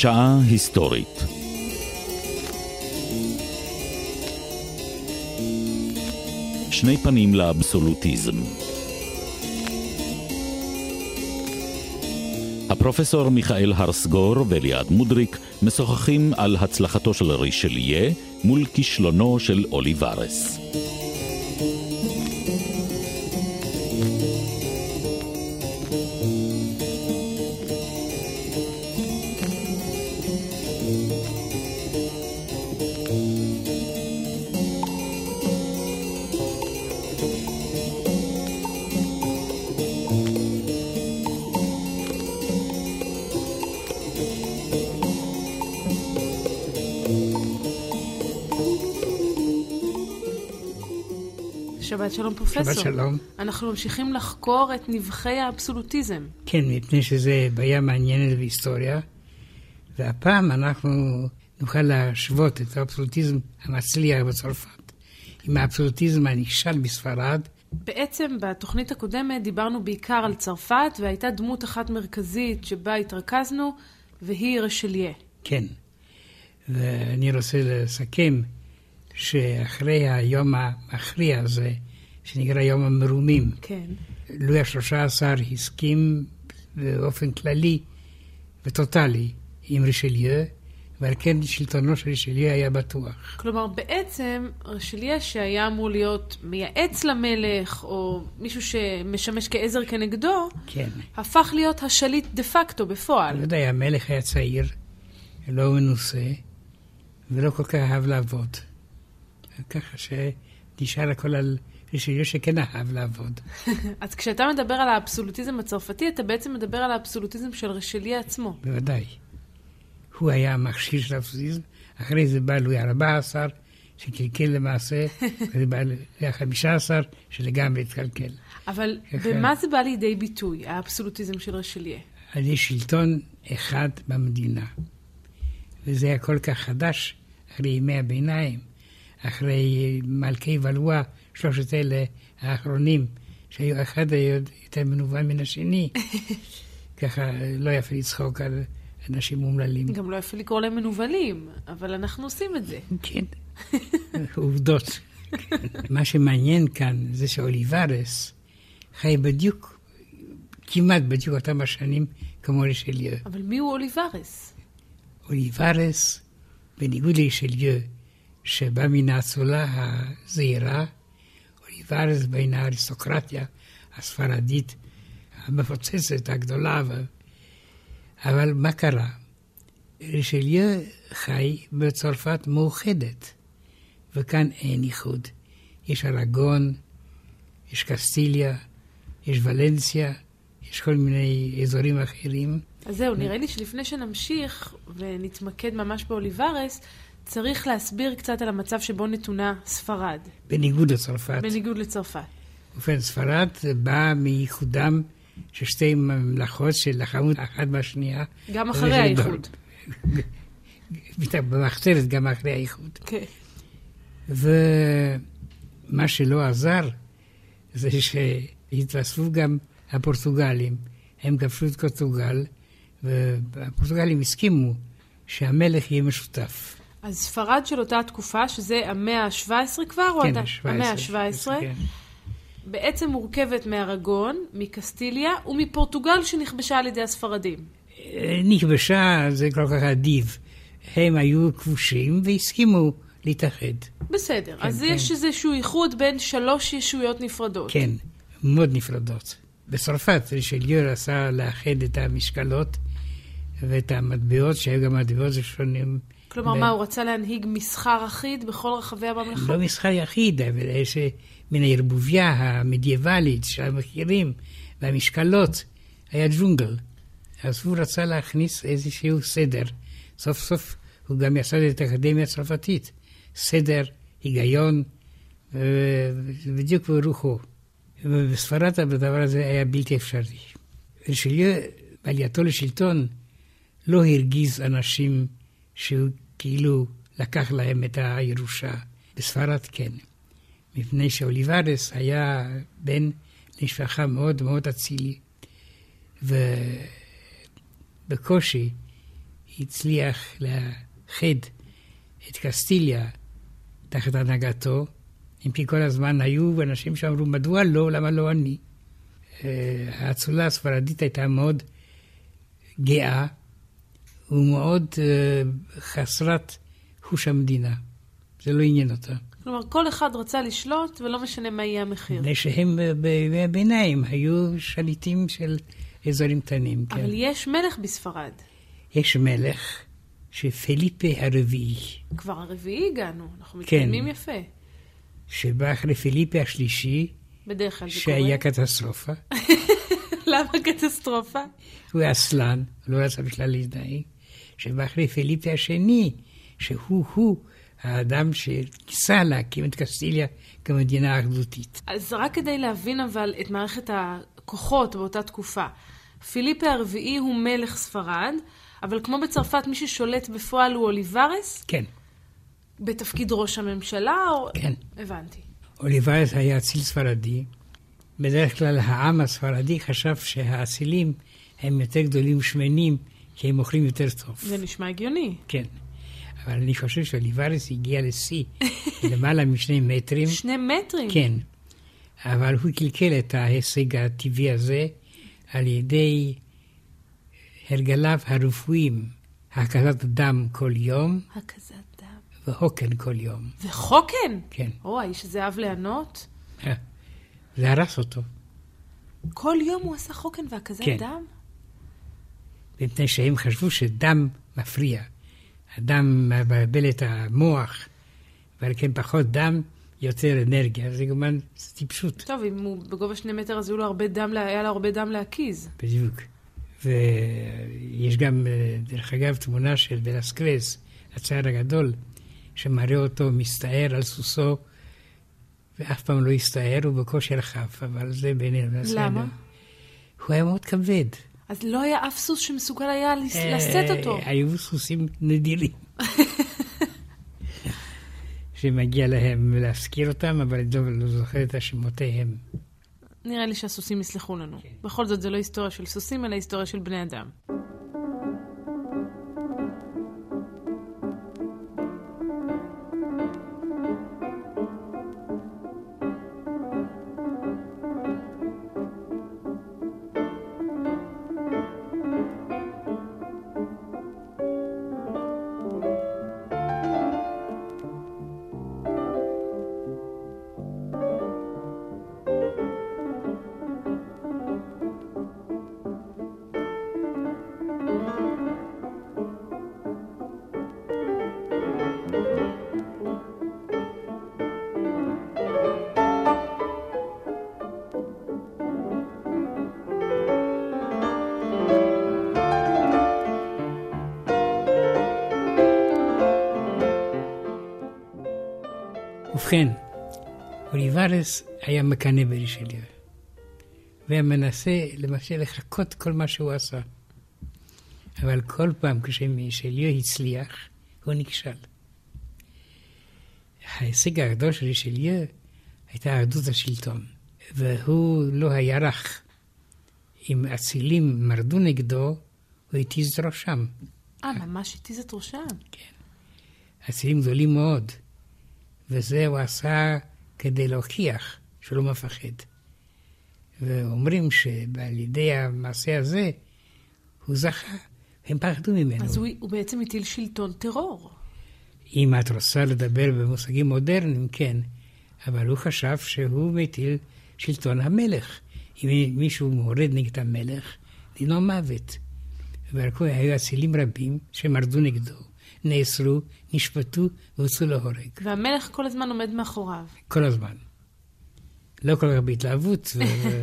שעה היסטורית שני פנים לאבסולוטיזם הפרופסור מיכאל הרסגור וליעד מודריק משוחחים על הצלחתו של רישליה מול כישלונו של אוליברס. שלום פרופסור. שבת שלום. אנחנו ממשיכים לחקור את נבחי האבסולוטיזם. כן, מפני שזה בעיה מעניינת בהיסטוריה, והפעם אנחנו נוכל להשוות את האבסולוטיזם המצליח בצרפת עם האבסולוטיזם הנכשל בספרד. בעצם בתוכנית הקודמת דיברנו בעיקר על צרפת, והייתה דמות אחת מרכזית שבה התרכזנו, והיא רשליה. כן, ואני רוצה לסכם שאחרי היום המכריע הזה, שנקרא יום המרומים, כן. לואי השלושה עשר הסכים באופן כללי וטוטאלי עם רישליו, ועל כן שלטונו של רישליו היה בטוח. כלומר, בעצם רשליה שהיה אמור להיות מייעץ למלך, או מישהו שמשמש כעזר כנגדו, כן. הפך להיות השליט דה פקטו בפועל. לא יודע, המלך היה צעיר, לא מנוסה, ולא כל כך אהב לעבוד. ככה שנשאר הכל על רישיון שכן אהב לעבוד. אז כשאתה מדבר על האבסולוטיזם הצרפתי, אתה בעצם מדבר על האבסולוטיזם של רשליה עצמו. בוודאי. הוא היה המכשיר של האבסולוטיזם, אחרי זה בא לואי ה-14, שקלקל למעשה, וזה בא לואי ה-15, שלגמרי התקלקל. אבל. במה זה בא לידי ביטוי, האבסולוטיזם של רשליה? על ידי שלטון אחד במדינה. וזה היה כל כך חדש אחרי ימי הביניים, אחרי מלכי ולואה, שלושת אלה האחרונים, שהיו אחד היה יותר מנוון מן השני. ככה לא יפה לצחוק על אנשים אומללים. גם לא יפה לקרוא להם מנוולים, אבל אנחנו עושים את זה. כן, עובדות. מה שמעניין כאן זה שאוליברס חי בדיוק, כמעט בדיוק אותם השנים כמו רישליו. אבל מי הוא אוליברס? אוליברס, בניגוד לישליו, שבא מן האצולה הזעירה, אוליברס בין האריסטוקרטיה הספרדית המפוצצת, הגדולה. ו... אבל מה קרה? רישליו חי בצרפת מאוחדת, וכאן אין איחוד. יש ארגון, יש קסטיליה, יש ולנסיה, יש כל מיני אזורים אחרים. אז זהו, נראה לי שלפני שנמשיך ונתמקד ממש באוליברס, צריך להסביר קצת על המצב שבו נתונה ספרד, בניגוד לצרפת. בניגוד לצרפת. ובכן, ספרד באה מייחודם של שתי ממלכות שלחמו אחת בשנייה. גם אחרי וזה האיחוד. במחתרת גם אחרי האיחוד. כן. ומה שלא עזר זה שהתווספו גם הפורטוגלים. הם כבשו את פורטוגל, והפורטוגלים הסכימו שהמלך יהיה משותף. אז ספרד של אותה תקופה, שזה המאה ה-17 כבר? או כן, ה-17. המאה ה-17, כן. בעצם מורכבת מארגון, מקסטיליה ומפורטוגל שנכבשה על ידי הספרדים. נכבשה זה כל כך אדיב. הם היו כבושים והסכימו להתאחד. בסדר, כן, אז כן. יש איזשהו איחוד בין שלוש ישויות נפרדות. כן, מאוד נפרדות. בצרפת רישליו רצה לאחד את המשקלות ואת המטבעות, שהיו גם מטבעות ראשונים. כלומר, ב- מה, הוא רצה להנהיג מסחר אחיד בכל רחבי הממלכה? לא מסחר יחיד, אבל אה, מן הערבוביה המדיאבלית של המחירים והמשקלות, היה ג'ונגל. אז הוא רצה להכניס איזשהו סדר. סוף סוף הוא גם יסד את האקדמיה הצרפתית. סדר, היגיון, ו- בדיוק ברוחו. ובספרד הדבר הזה היה בלתי אפשרי. רישליו, בעלייתו לשלטון, לא הרגיז אנשים שהוא כאילו לקח להם את הירושה. בספרד כן. מפני שאוליברס היה בן למשפחה מאוד מאוד אצילי, ובקושי הצליח לאחד את קסטיליה תחת הנהגתו, אם כי כל הזמן היו אנשים שאמרו, מדוע לא, למה לא אני? אה, האצולה הספרדית הייתה מאוד גאה ומאוד אה, חסרת חוש המדינה. זה לא עניין אותה. כלומר, כל אחד רצה לשלוט, ולא משנה מה יהיה המחיר. מפני שהם אה, בימי הביניים היו שליטים של אזורים קטנים. אבל כן. יש מלך בספרד. יש מלך שפליפה הרביעי. כבר הרביעי הגענו, אנחנו כן. מתקדמים כן. יפה. שבא אחרי פיליפה השלישי, בדרך כלל זה קורה. שהיה קטסטרופה. למה קטסטרופה? הוא עצלן, לא רצה בכלל להזדהים. שבא אחרי פיליפה השני, שהוא-הוא האדם שניסה להקים את קסטיליה כמדינה אחדותית. אז רק כדי להבין אבל את מערכת הכוחות באותה תקופה. פיליפה הרביעי הוא מלך ספרד, אבל כמו בצרפת, מי ששולט בפועל הוא אוליברס? כן. בתפקיד ראש הממשלה? או... כן. הבנתי. אוליברס היה אציל ספרדי. בדרך כלל העם הספרדי חשב שהאצילים הם יותר גדולים ושמנים, כי הם אוכלים יותר טוב. זה נשמע הגיוני. כן. אבל אני חושב שאוליברס הגיע לשיא, למעלה משני מטרים. שני מטרים? כן. אבל הוא קלקל את ההישג הטבעי הזה על ידי הרגליו הרפואיים, הקזת דם כל יום. הקזת דם. והוקן כל יום. וחוקן? כן. או, האיש הזה אהב לענות? זה הרס אותו. כל יום הוא עשה חוקן והקזת כן. דם? מפני שהם חשבו שדם מפריע. הדם מבלבל את המוח, ועל כן פחות דם, יותר אנרגיה. זה כמובן טיפשות. טוב, אם הוא בגובה שני מטר, אז לו הרבה דם, היה לו הרבה דם להקיז. בדיוק. ויש גם, אה, דרך אגב, תמונה של ולסקוויז, הצער הגדול, שמראה אותו מסתער על סוסו, ואף פעם לא הסתער, הוא בקושי רחב, אבל זה בינינו. למה? הוא היה מאוד כבד. אז לא היה אף סוס שמסוגל היה אה, לשאת אותו. היו סוסים נדירים. שמגיע להם להזכיר אותם, אבל אני לא זוכר את השמותיהם. נראה לי שהסוסים יסלחו לנו. כן. בכל זאת, זה לא היסטוריה של סוסים, אלא היסטוריה של בני אדם. ובכן, אוליברס היה מקנא ברישליו, והיה מנסה למעשה לחקות כל מה שהוא עשה. אבל כל פעם כשרישליו הצליח, הוא נכשל. ההישג הגדול של רישליו הייתה אחדות השלטון, והוא לא היה רך. אם אצילים מרדו נגדו, הוא התיז את ראשם. אה, ממש התיז את ראשם? כן. אצילים גדולים מאוד. וזה הוא עשה כדי להוכיח שהוא לא מפחד. ואומרים שעל ידי המעשה הזה הוא זכה, הם פחדו ממנו. אז הוא, הוא בעצם הטיל שלטון טרור. אם את רוצה לדבר במושגים מודרניים, כן, אבל הוא חשב שהוא מטיל שלטון המלך. אם מישהו מורד נגד המלך, דינו מוות. וערכו היו אצילים רבים שמרדו נגדו. נאסרו, נשפטו והוצאו להורג. והמלך כל הזמן עומד מאחוריו. כל הזמן. לא כל כך בהתלהבות, ו...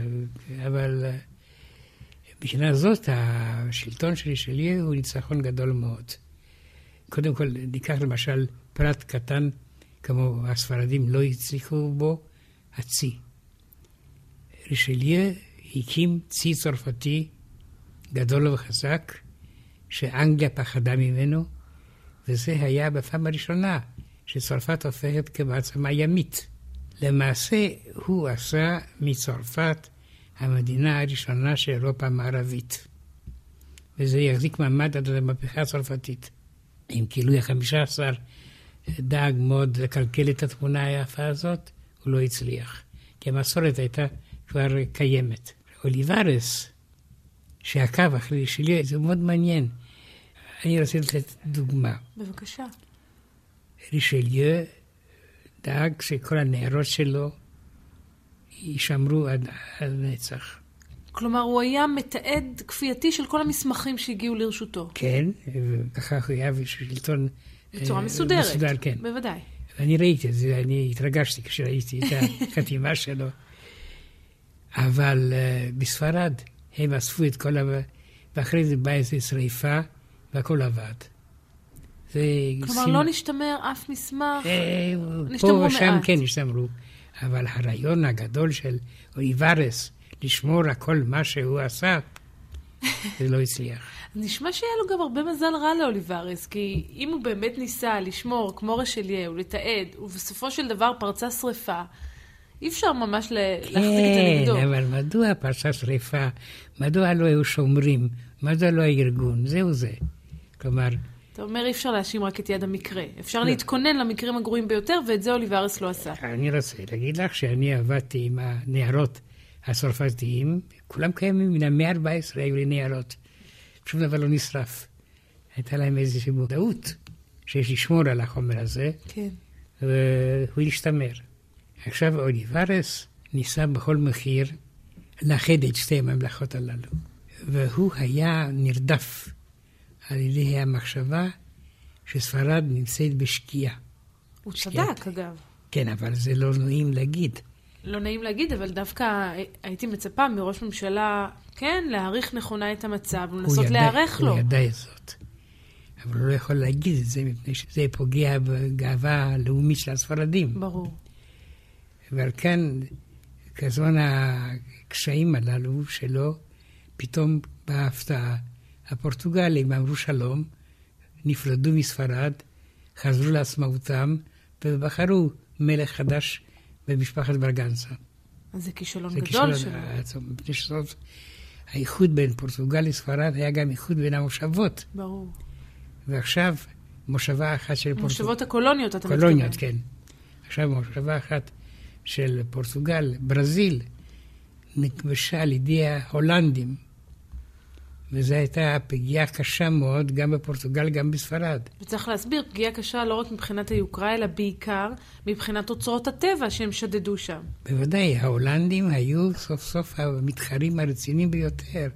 אבל אה, מבחינה זאת השלטון שלי שלי הוא ניצחון גדול מאוד. קודם כל, ניקח למשל פרט קטן, כמו הספרדים לא הצליחו בו, הצי. רישליה הקים צי צרפתי גדול וחזק, שאנגליה פחדה ממנו, וזה היה בפעם הראשונה שצרפת הופכת כמעצמה ימית. למעשה, הוא עשה מצרפת המדינה הראשונה של אירופה המערבית. וזה יחזיק מעמד עד המהפכה הצרפתית. אם כאילו החמישה עשר דאג מאוד לקלקל את התמונה היפה הזאת, הוא לא הצליח. כי המסורת הייתה כבר קיימת. אוליברס, שעקב אחרי שלי, זה מאוד מעניין. אני רוצה לתת דוגמה. בבקשה. רישליו דאג שכל הנערות שלו יישמרו עד נצח. כלומר, הוא היה מתעד כפייתי של כל המסמכים שהגיעו לרשותו. כן, וככה הוא היה בשלטון... בצורה מסודרת. מסודר, כן. בוודאי. אני ראיתי את זה, אני התרגשתי כשראיתי את החתימה שלו. אבל uh, בספרד הם אספו את כל ה... ואחרי זה באה איזו שריפה, והכל עבד. זה... כלומר, סימ... לא נשתמר אף מסמך? אה, פה ושם כן נשתמרו. אבל הרעיון הגדול של אוליברס, לשמור הכל מה שהוא עשה, זה לא הצליח. נשמע שהיה לו גם הרבה מזל רע לאוליברס, כי אם הוא באמת ניסה לשמור כמו רשליה ולתעד, ובסופו של דבר פרצה שריפה, אי אפשר ממש להחזיק את זה נגדו. כן, אבל מדוע פרצה שריפה? מדוע לא היו שומרים? מדוע לא הארגון? זהו זה. כלומר... אתה אומר, אי אפשר להאשים רק את יד המקרה. אפשר לא. להתכונן למקרים הגרועים ביותר, ואת זה אוליברס לא עשה. אני רוצה להגיד לך שאני עבדתי עם הנערות הצרפתיים, כולם קיימים מן המאה ה-14 היו לי נערות. שום דבר לא נשרף. הייתה להם איזושהי מודעות שיש לשמור על החומר הזה, כן. והוא ישתמר. עכשיו אוליברס ניסה בכל מחיר לאחד את שתי הממלכות הללו. והוא היה נרדף על ידי המחשבה שספרד נמצאת בשקיעה. הוא צדק, אגב. כן, אבל זה לא נעים להגיד. לא נעים להגיד, אבל דווקא הייתי מצפה מראש ממשלה, כן, להעריך נכונה את המצב, ולנסות להיערך לו. הוא ידע את זאת. אבל הוא לא יכול להגיד את זה, מפני שזה פוגע בגאווה הלאומית של הספרדים. ברור. ועל כן, כזמן הקשיים הללו שלו, פתאום באה הפתעה. הפורטוגלים אמרו שלום, נפרדו מספרד, חזרו לעצמאותם, ובחרו מלך חדש במשפחת ברגנסה. אז זה כישלון זה גדול שלו. מפני שסוף האיחוד בין פורטוגל לספרד היה גם איחוד בין המושבות. ברור. ועכשיו מושבה אחת של פורטוגל. מושבות הקולוניות, אתה מתכוון. קולוניות, כן. עכשיו מושבה אחת של פורטוגל, ברזיל, נכבשה על ידי ההולנדים. וזו הייתה פגיעה קשה מאוד, גם בפורטוגל, גם בספרד. וצריך להסביר, פגיעה קשה לא רק מבחינת היוקרה, אלא בעיקר מבחינת אוצרות הטבע שהם שדדו שם. בוודאי, ההולנדים היו סוף סוף המתחרים הרציניים ביותר.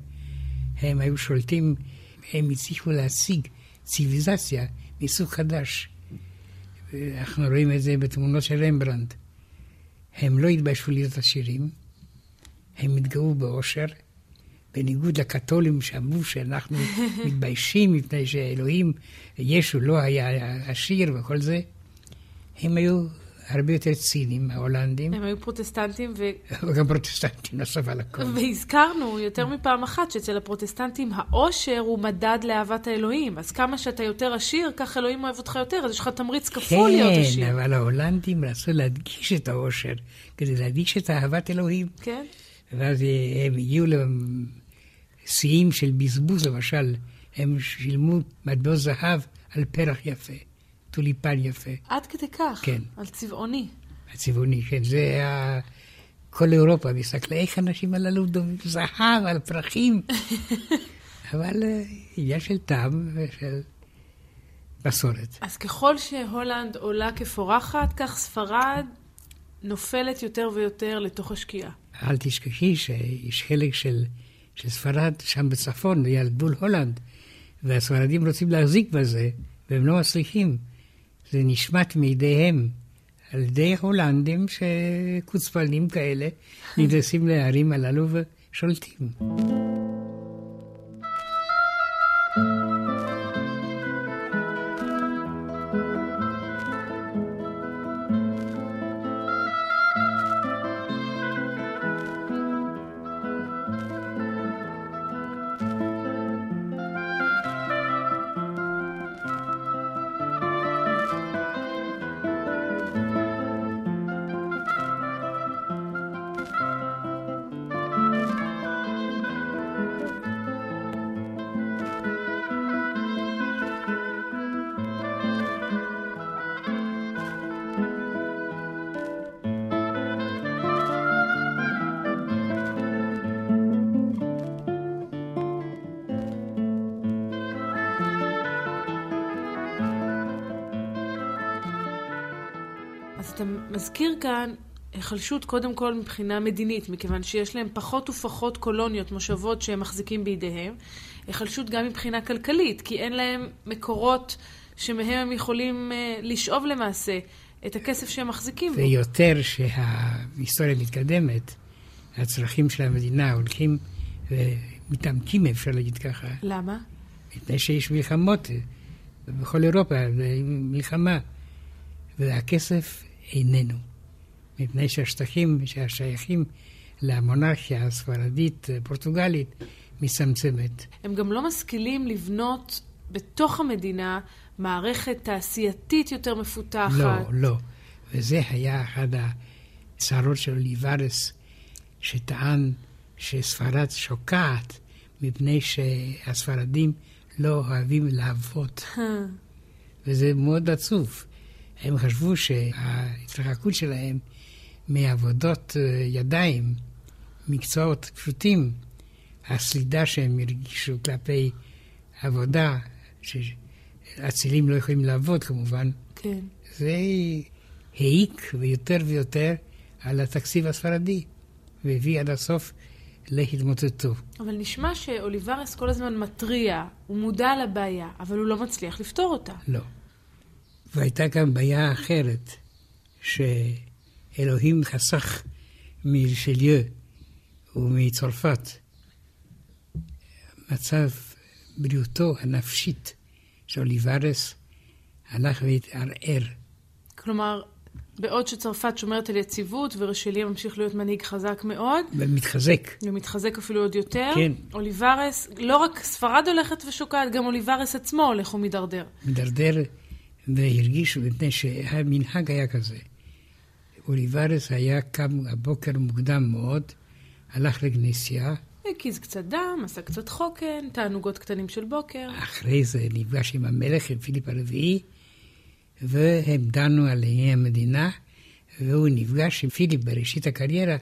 הם היו שולטים, הם הצליחו להשיג ציוויליזציה מסוג חדש. אנחנו רואים את זה בתמונות של רמברנדט. הם לא התביישו להיות עשירים, הם התגאו באושר. בניגוד לקתולים שאמרו שאנחנו מתביישים מפני שאלוהים, ישו לא היה עשיר וכל זה, הם היו הרבה יותר ציניים, ההולנדים. הם היו פרוטסטנטים ו... גם פרוטסטנטים, נוסף על הכל. והזכרנו יותר מפעם אחת שאצל הפרוטסטנטים העושר הוא מדד לאהבת האלוהים. אז כמה שאתה יותר עשיר, כך אלוהים אוהב אותך יותר, אז יש לך תמריץ כפול כן, להיות עשיר. כן, אבל ההולנדים רצו להדגיש את העושר, כדי להדגיש את אהבת אלוהים. כן. ואז הם הגיעו שיאים של בזבוז, למשל, הם שילמו מטבעות זהב על פרח יפה, טוליפן יפה. עד כדי כך? כן. על צבעוני. הצבעוני, כן. זה היה... כל אירופה מסתכלה איך האנשים הללו דומים זהב על פרחים. אבל אה, עניין של טעם ושל מסורת. אז ככל שהולנד עולה כפורחת, כך ספרד נופלת יותר ויותר לתוך השקיעה. אל תשכחי שיש חלק של של ספרד, שם בצפון, ליד גבול הולנד, והספרדים רוצים להחזיק בזה, והם לא מצליחים. זה נשמט מידיהם על ידי הולנדים שקוצפנים כאלה נכנסים לערים הללו ושולטים. כאן היחלשות קודם כל מבחינה מדינית, מכיוון שיש להם פחות ופחות קולוניות, מושבות שהם מחזיקים בידיהם. היחלשות גם מבחינה כלכלית, כי אין להם מקורות שמהם הם יכולים uh, לשאוב למעשה את הכסף שהם מחזיקים בו. ויותר שההיסטוריה מתקדמת, הצרכים של המדינה הולכים ומתעמקים, אפשר להגיד ככה. למה? מפני שיש מלחמות בכל אירופה, מלחמה, והכסף איננו. מפני שהשטחים שהשייכים למונרכיה הספרדית, פורטוגלית, מצמצמת. הם גם לא משכילים לבנות בתוך המדינה מערכת תעשייתית יותר מפותחת. לא, לא. וזה היה אחד הצרות של אוליברס, שטען שספרד שוקעת מפני שהספרדים לא אוהבים לעבוד. וזה מאוד עצוב. הם חשבו שההתרחקות שלהם מעבודות אה, ידיים, מקצועות פשוטים, הסלידה שהם הרגישו כלפי עבודה, שאצילים לא יכולים לעבוד כמובן, כן. זה העיק ויותר ויותר על התקציב הספרדי, והביא עד הסוף להתמוטטו. אבל נשמע שאוליברס כל הזמן מתריע, הוא מודע לבעיה, אבל הוא לא מצליח לפתור אותה. לא. והייתה גם בעיה אחרת, שאלוהים חסך מרשליו ומצרפת. מצב בריאותו הנפשית של אוליברס הלך והתערער. כלומר, בעוד שצרפת שומרת על יציבות ורשליה ממשיך להיות מנהיג חזק מאוד. ומתחזק. ומתחזק אפילו עוד יותר. כן. אוליברס, לא רק ספרד הולכת ושוקעת, גם אוליברס עצמו הולך ומידרדר. מידרדר, והרגישו, מפני שהמנהג היה כזה. אוליברס היה קם הבוקר מוקדם מאוד, הלך לכנסייה. הקיז קצת דם, עשה קצת חוקן, תענוגות קטנים של בוקר. אחרי זה נפגש עם המלך, עם פיליפ הרביעי, והם דנו על ענייני המדינה, והוא נפגש עם פיליפ בראשית הקריירה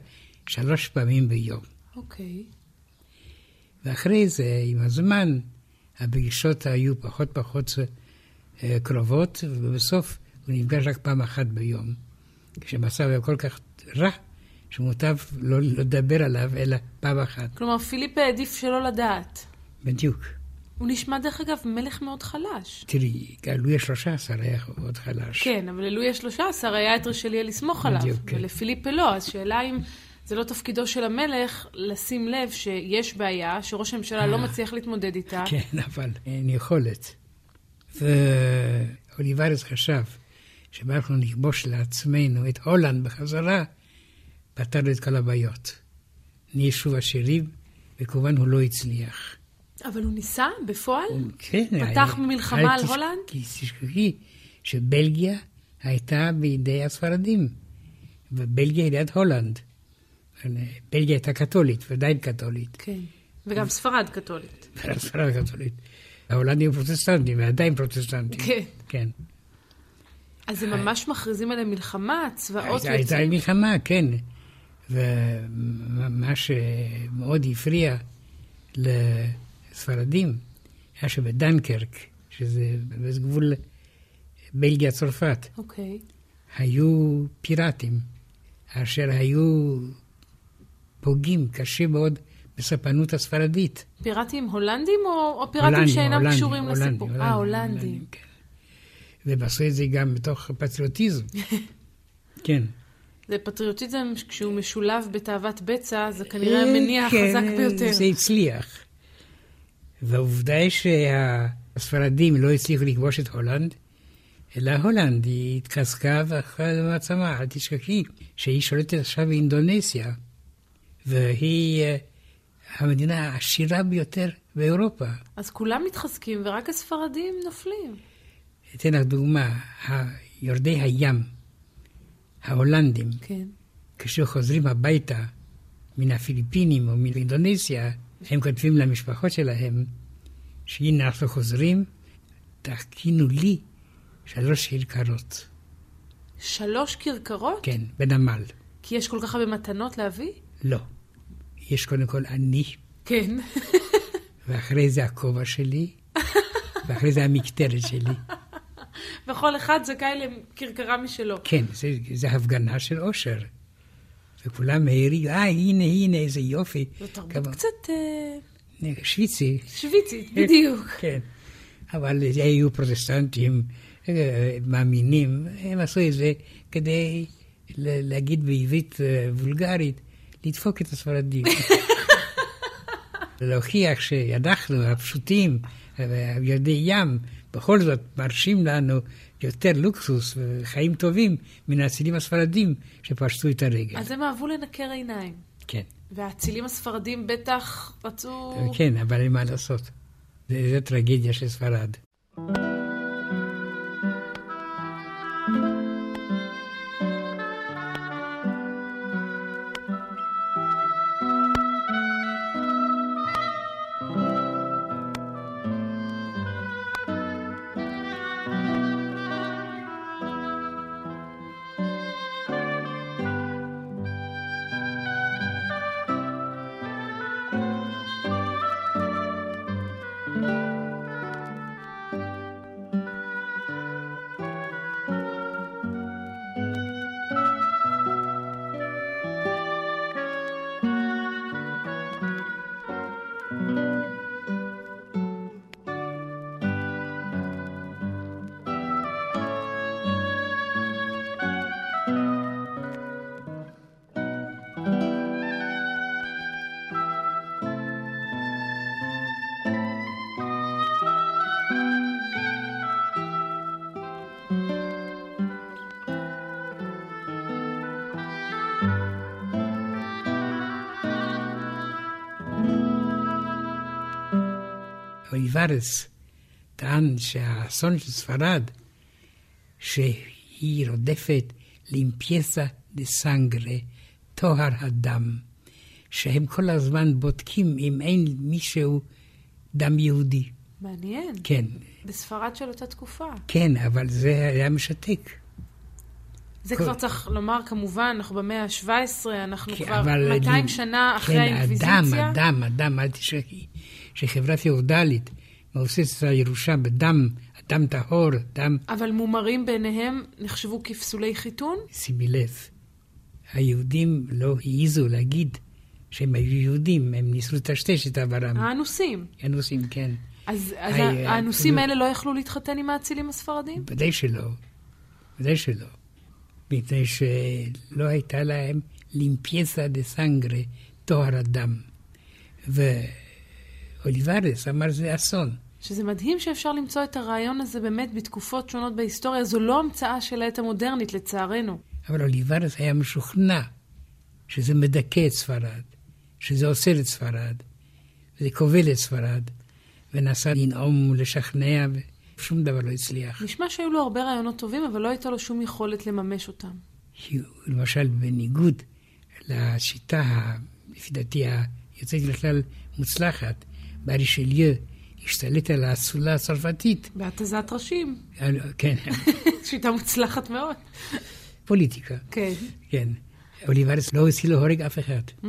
שלוש פעמים ביום. אוקיי. ואחרי זה, עם הזמן, הפגישות היו פחות פחות אה, קרובות, ובסוף הוא נפגש רק פעם אחת ביום. כשהמצב היה כל כך רע, שמוטב לא לדבר עליו, אלא פעם אחת. כלומר, פיליפ העדיף שלא לדעת. בדיוק. הוא נשמע, דרך אגב, מלך מאוד חלש. תראי, לואי ה-13 היה מאוד חלש. כן, אבל ללואי ה-13 היה את רשליה לסמוך עליו. בדיוק, כן. ולפיליפה לא, אז שאלה אם זה לא תפקידו של המלך לשים לב שיש בעיה, שראש הממשלה לא מצליח להתמודד איתה. כן, אבל אין יכולת. ואוליברס חשב שאם אנחנו נכבוש לעצמנו את הולנד בחזרה, פתרנו את כל הבעיות. נהיה שוב עשירים, וכמובן הוא לא הצליח. אבל הוא ניסה בפועל? כן. פתח במלחמה על הולנד? כי תשכחי שבלגיה הייתה בידי הספרדים, ובלגיה היא ליד הולנד. בלגיה הייתה קתולית, ועדיין קתולית. כן, וגם ספרד קתולית. ספרד קתולית. ההולנדים פרוטסטנטים, ועדיין פרוטסטנטים. כן. כן. אז הם ממש מכריזים עליהם מלחמה, צבאות יוצאים? הייתה מלחמה, כן. ומה שמאוד הפריע לספרדים היה שבדנקרק, שזה בגבול בלגיה-צרפת, אוקיי. היו פיראטים, אשר היו פוגעים קשה מאוד בספנות הספרדית. פיראטים הולנדים או, או פיראטים הולנדים, שאינם הולנדים, קשורים הולנדים, לסיפור? אה, הולנדים. הולנדים, כן. והם עשו את זה גם בתוך פטריוטיזם. כן. זה פטריוטיזם, כשהוא משולב בתאוות בצע, זה כנראה המניע החזק כן, ביותר. זה הצליח. והעובדה היא שהספרדים לא הצליחו לכבוש את הולנד, אלא הולנד, היא התחזקה והפכה למעצמה. אל תשכחי שהיא שולטת עכשיו באינדונסיה, והיא אה, המדינה העשירה ביותר באירופה. אז כולם מתחזקים ורק הספרדים נופלים. אתן לך דוגמה, יורדי הים, ההולנדים, כן. כשחוזרים הביתה מן הפיליפינים או מאינדונסיה, הם כותבים למשפחות שלהם, שהנה אנחנו חוזרים, תכינו לי שלוש כרכרות. שלוש כרכרות? כן, בנמל. כי יש כל כך הרבה מתנות להביא? לא. יש קודם כל אני, כן. ואחרי זה הכובע שלי, ואחרי זה המקטרת שלי. וכל אחד זכאי לכרכרה משלו. כן, זה, זה הפגנה של עושר. וכולם העירים, אה, הנה, הנה, איזה יופי. זו תרבות קצת... אה, שוויצי. שוויצית, בדיוק. כן. אבל היו פרוטסטנטים אה, מאמינים, הם עשו את זה כדי להגיד בעברית אה, וולגרית, לדפוק את הספרדים. להוכיח שאנחנו הפשוטים, ילדי ים, בכל זאת מרשים לנו יותר לוקסוס וחיים טובים מן האצילים הספרדים שפשטו את הרגל. אז הם אהבו לנקר עיניים. כן. והאצילים הספרדים בטח רצו... כן, אבל אין מה לעשות. זו טרגדיה של ספרד. אוליברס טען שהאסון של ספרד, שהיא רודפת לימפייסה דה סנגרה, טוהר הדם, שהם כל הזמן בודקים אם אין מישהו דם יהודי. מעניין. כן. בספרד של אותה תקופה. כן, אבל זה היה משתק. זה כל... כבר צריך לומר, כמובן, אנחנו במאה ה-17, אנחנו כן, כבר 200 לי... שנה אחרי כן, האינקוויזיציה. כן, אדם, אדם, אדם, אל תשכחי, שחברה פיאודלית מבוססת על ירושה בדם, דם טהור, דם... אבל מומרים בעיניהם נחשבו כפסולי חיתון? שימי לב, היהודים לא העזו להגיד שהם היו יהודים, הם ניסו לטשטש את עברם. האנוסים. האנוסים, כן. אז, אז האנוסים האלה לא יכלו להתחתן עם האצילים הספרדים? ודאי שלא. ודאי שלא. מפני שלא הייתה להם לימפייסה דה סנגרה, טוהר הדם. ואוליברס אמר זה אסון. שזה מדהים שאפשר למצוא את הרעיון הזה באמת בתקופות שונות בהיסטוריה. זו לא המצאה של העת המודרנית, לצערנו. אבל אוליברס היה משוכנע שזה מדכא את ספרד, שזה עושה את ספרד, וזה כובל את ספרד, ונסע לנאום ולשכנע. שום דבר לא הצליח. נשמע שהיו לו הרבה רעיונות טובים, אבל לא הייתה לו שום יכולת לממש אותם. למשל, בניגוד לשיטה, לפי דעתי, היוצאת בכלל מוצלחת, בארישליו השתלט על האצולה הצרפתית. בהתזת ראשים. כן. שיטה מוצלחת מאוד. פוליטיקה. כן. כן. אוליברס לא הוציא להורג אף אחד. Mm.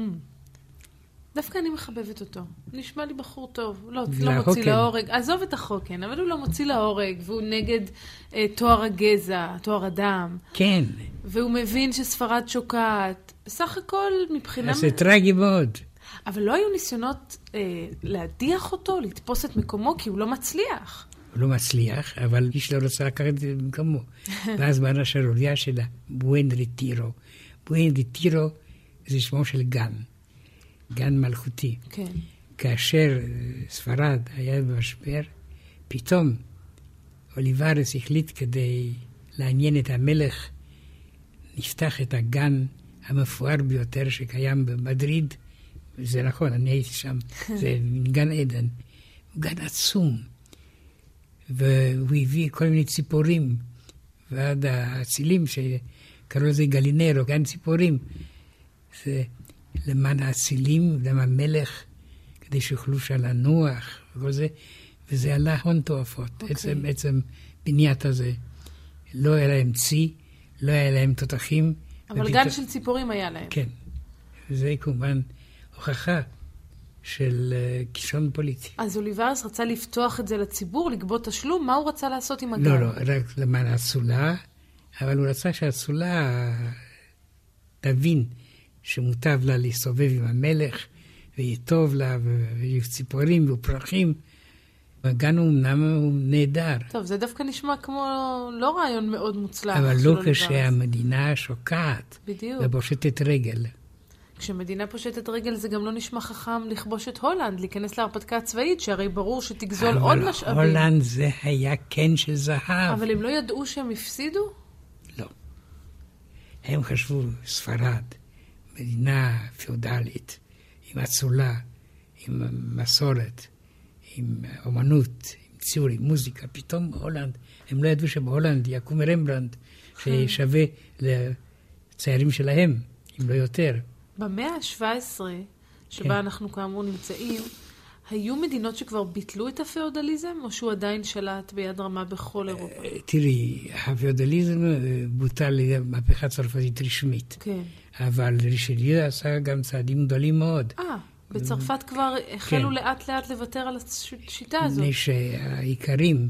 דווקא אני מחבבת אותו. נשמע לי בחור טוב. לא, לא מוציא להורג. עזוב את החוקן, אבל הוא לא מוציא להורג, והוא נגד אה, תואר הגזע, תואר הדם. כן. והוא מבין שספרד שוקעת. בסך הכל, מבחינה... זה טרגי מאוד. אבל לא היו ניסיונות אה, להדיח אותו, לתפוס את מקומו, כי הוא לא מצליח. הוא לא מצליח, אבל איש לא רוצה לקחת את זה במקומו. ואז באה השערוריה שלה, בואן ריטירו. בואן ריטירו זה שמו של גן. גן מלכותי. כן. כאשר אה, ספרד היה במשבר, פתאום אוליברס החליט כדי לעניין את המלך, נפתח את הגן המפואר ביותר שקיים במדריד, וזה נכון, אני הייתי שם, זה גן עדן, גן עצום, והוא הביא כל מיני ציפורים, ועד האצילים שקראו לזה גלינרו, גן ציפורים. זה למען האצילים, למען המלך, כדי שיוכלו שם לנוח וכל זה, וזה עלה הון תועפות. Okay. אוקיי. עצם, עצם בניית הזה. לא היה להם צי, לא היה להם תותחים. אבל ופתא... גן של ציפורים היה להם. כן. וזה כמובן הוכחה של אה, כישרון פוליטי. אז אוליברס רצה לפתוח את זה לציבור, לגבות תשלום, מה הוא רצה לעשות עם הגן? לא, לא, רק למען האצולה, אבל הוא רצה שהאצולה תבין שמוטב לה להסתובב עם המלך, ויהיה טוב לה, ויהיו ציפורים ופרחים. הגן הוא אמנם הוא נהדר, טוב, זה דווקא נשמע כמו לא רעיון מאוד מוצלח אבל לא. כשהמדינה שוקעת בדיוק. ופושטת רגל. כשמדינה פושטת רגל זה גם לא נשמע חכם לכבוש את הולנד, להיכנס להרפתקה הצבאית, שהרי ברור שתגזול עוד אבל משאבים. הולנד זה היה קן של זהב. אבל הם לא ידעו שהם הפסידו? לא. הם חשבו, ספרד, מדינה פיאודלית, עם אצולה, עם מסורת, עם אומנות, עם ציור, עם מוזיקה. פתאום הולנד, הם לא ידעו שבהולנד יקום רמברנדט, ששווה לציירים שלהם, אם לא יותר. במאה ה-17, שבה כן. אנחנו כאמור נמצאים, היו מדינות שכבר ביטלו את הפיאודליזם, או שהוא עדיין שלט ביד רמה בכל אירופה? תראי, הפיאודליזם אה, בוטל על ידי המהפכה הצרפתית רשמית, כן. אבל רישליו עשה גם צעדים גדולים מאוד. אה, בצרפת כבר החלו כן. לאט לאט לוותר על השיטה הזאת. מפני שהאיכרים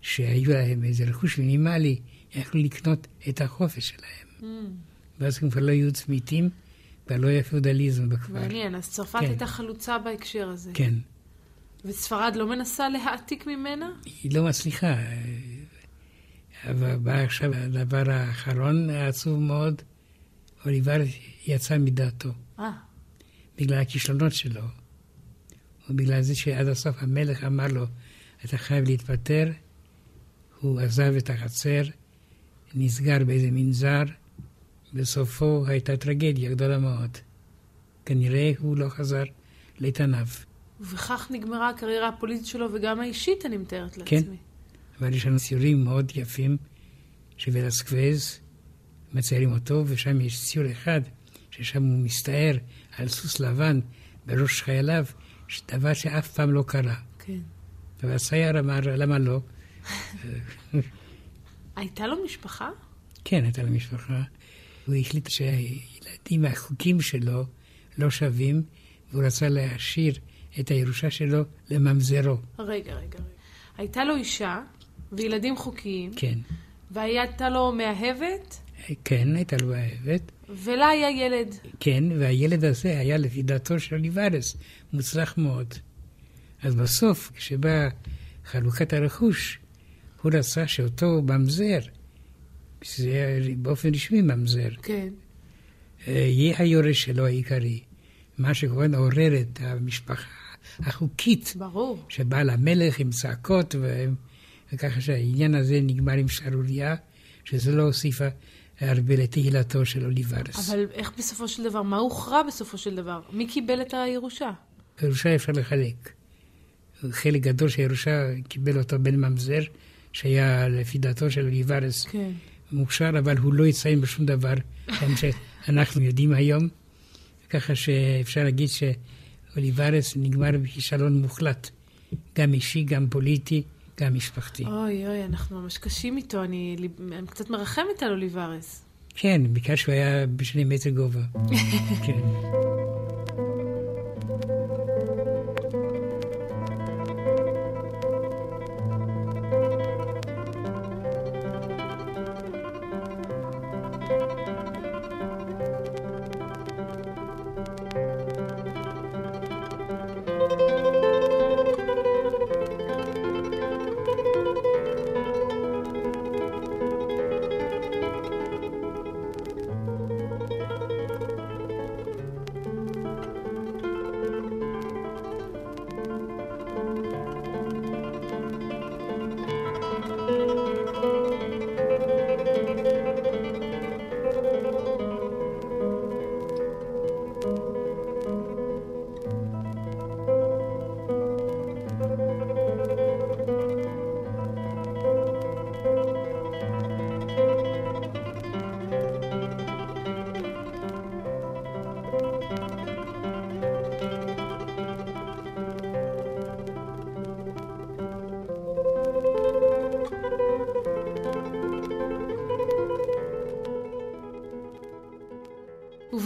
שהיו להם איזה רכוש מינימלי, יכלו לקנות את החופש שלהם. Mm, ואז הם כבר לא היו צמיתים, כבר לא היה פיאודליזם בכפר. מעניין, אז צרפת כן. הייתה חלוצה בהקשר הזה. כן. וספרד לא מנסה להעתיק ממנה? היא לא מצליחה. אבל בא עכשיו הדבר האחרון העצוב מאוד, אוליבר יצא מדעתו, אה, בגלל הכישלונות שלו, ובגלל זה שעד הסוף המלך אמר לו, אתה חייב להתפטר, הוא עזב את החצר, נסגר באיזה מנזר, בסופו הייתה טרגדיה גדולה מאוד. כנראה הוא לא חזר לאיתניו. ובכך נגמרה הקריירה הפוליטית שלו וגם האישית, אני מתארת כן. לעצמי. אבל יש לנו ציורים מאוד יפים שוולסקווז מציירים אותו, ושם יש ציור אחד, ששם הוא מסתער על סוס לבן בראש חייליו, דבר שאף פעם לא קרה. כן. והסייר אמר, למה לא? הייתה לו משפחה? כן, הייתה לו משפחה. הוא החליט שהילדים החוקים שלו לא שווים, והוא רצה להשאיר את הירושה שלו לממזרו. רגע, רגע, רגע. הייתה לו אישה וילדים חוקיים, כן. והייתה לו מאהבת, כן, הייתה לו אהבת. ולה היה ילד. כן, והילד הזה היה לפי דעתו של אוליברס, מוצלח מאוד. אז בסוף, כשבאה חלוקת הרכוש, הוא רצה שאותו ממזר, היה באופן רשמי ממזר, כן. אה, יהיה היורש שלו העיקרי. מה שכמובן עורר את המשפחה החוקית, ברור. שבאה למלך עם צעקות, ו- וככה שהעניין הזה נגמר עם שערורייה, שזה לא הוסיפה הרבה לתהילתו של אוליברס. אבל איך בסופו של דבר, מה הוכרע בסופו של דבר? מי קיבל את הירושה? ירושה אפשר לחלק. חלק גדול של הירושה קיבל אותו בן ממזר, שהיה לפי דעתו של אוליברס כן. מוכשר, אבל הוא לא יציין בשום דבר, שאנחנו יודעים היום. ככה שאפשר להגיד שאוליברס נגמר בכישלון מוחלט, גם אישי, גם פוליטי, גם משפחתי. אוי אוי, אנחנו ממש קשים איתו, אני, אני קצת מרחמת על אוליברס. כן, בגלל שהוא היה בשני מטר גובה. כן.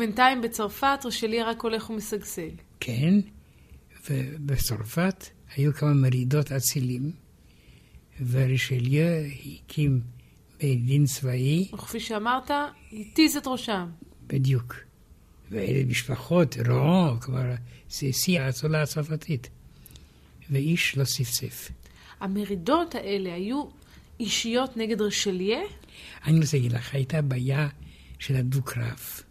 ובינתיים בצרפת רשליה רק הולך ומשגשג. כן, ובצרפת היו כמה מרידות אצילים, ורישליה הקים בית דין צבאי, וכפי שאמרת, התיז את ראשם. בדיוק. ואלה משפחות, רועו, כבר זה שיא האצולה הצרפתית. ואיש לא צפצף. המרידות האלה היו אישיות נגד רשליה? אני רוצה להגיד לך, הייתה בעיה של הדו-קרב.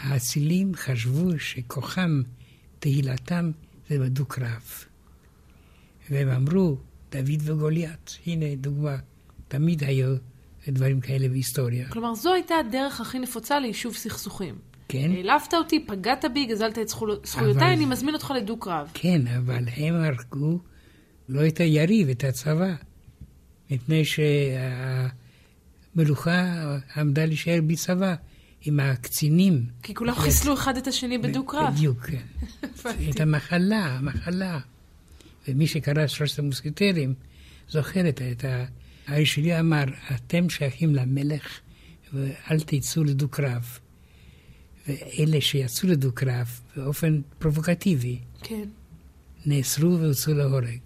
האצילים חשבו שכוחם, תהילתם, זה בדו-קרב. והם אמרו, דוד וגוליית, הנה דוגמה. תמיד היו דברים כאלה בהיסטוריה. כלומר, זו הייתה הדרך הכי נפוצה ליישוב סכסוכים. כן, העלבת אותי, פגעת בי, גזלת את זכו- זכויותיי, אבל- אני מזמין אותך לדו-קרב. כן, אבל הם הרגו לא את היריב, את הצבא. מפני שהמלוכה עמדה להישאר בצבא עם הקצינים. כי כולם. חיסלו אחד את השני בדו-קרב. בדיוק, כן. את המחלה, המחלה. ומי שקרא את שלושת המוסקטרים זוכר את ה... האיש שלי אמר, אתם שייכים למלך ואל תצאו לדו-קרב. ואלה שיצאו לדו-קרב באופן פרובוקטיבי, כן. נאסרו והוצאו להורג.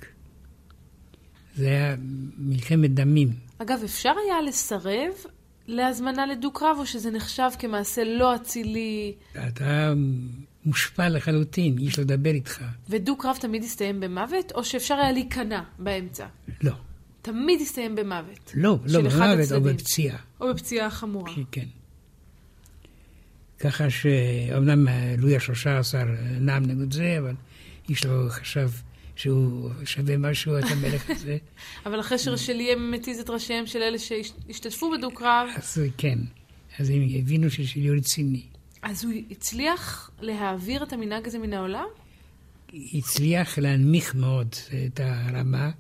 זה היה מלחמת דמים. אגב, אפשר היה לסרב להזמנה לדו-קרב, או שזה נחשב כמעשה לא אצילי, אתה מושפע לחלוטין, איש לא לדבר איתך. ודו-קרב תמיד הסתיים במוות, או שאפשר היה להיכנע באמצע? לא, תמיד הסתיים במוות. לא, לא במוות או. בפציעה. או בפציעה חמורה. כן. ככה שאומנם לואי השלושה עשר נאם נגד זה, אבל איש לא חשב שהוא שווה משהו, את המלך הזה. אבל אחרי שרשליה מתיז את ראשיהם של אלה שהשתתפו בדו-קרב, אז כן, אז הם הבינו ששלי רציני. אז הוא הצליח להעביר את המנהג הזה מן העולם? הצליח להנמיך מאוד את הרמה,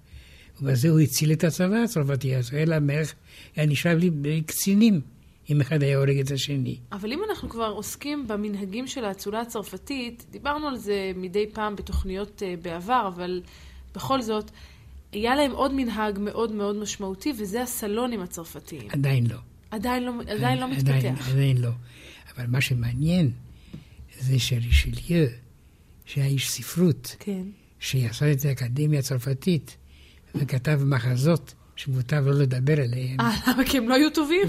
ובזה הוא הציל את הצבא הצרפתי. אז אלה המלך היה נשאר לי בקצינים, אם אחד היה הורג את השני. אבל אם אנחנו כבר עוסקים במנהגים של האצולה הצרפתית, דיברנו על זה מדי פעם בתוכניות אה, בעבר, אבל בכל זאת, היה להם עוד מנהג מאוד מאוד משמעותי, וזה הסלונים הצרפתיים. עדיין לא. עדיין לא, עדיין לא עדיין, מתפתח. עדיין לא. אבל מה שמעניין זה שרישליו, שהיה איש ספרות, כן. שיסד את האקדמיה הצרפתית, וכתב מחזות שמוטב לא לדבר עליהם. אה, למה? כי הם לא היו טובים?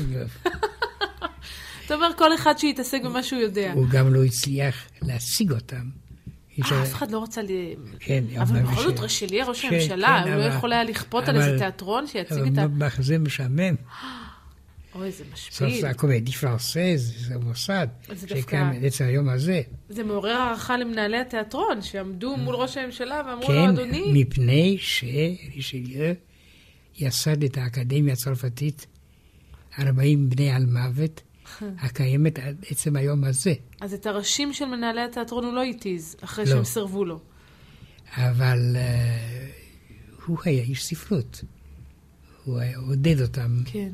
אתה אומר, כל אחד שיתעסק במה שהוא יודע. הוא גם לא הצליח להשיג אותם. אה, אף אחד לא רצה ל... כן, אבל בכל זאת, רשליה, ראש ש- הממשלה, כן, הוא לא אבל- יכול היה לכפות על איזה אבל- תיאטרון שיציג אבל את ה... מחזה משעמם. אוי, זה סוף משפיל. זה הקומדי פרנסז, זה מוסד, זה שקיים דווקא- עד עצם היום הזה. זה מעורר הערכה למנהלי התיאטרון, שעמדו מול ראש הממשלה ואמרו לו, כן, אדוני, מפני שרישליו יסד את האקדמיה הצרפתית 40 בני על מוות, הקיימת עד עצם היום הזה. אז את הראשים של מנהלי התיאטרון הוא לא התיז, אחרי לא. שהם סירבו לו. אבל אה, הוא היה איש ספרות. הוא היה עודד אותם. כן.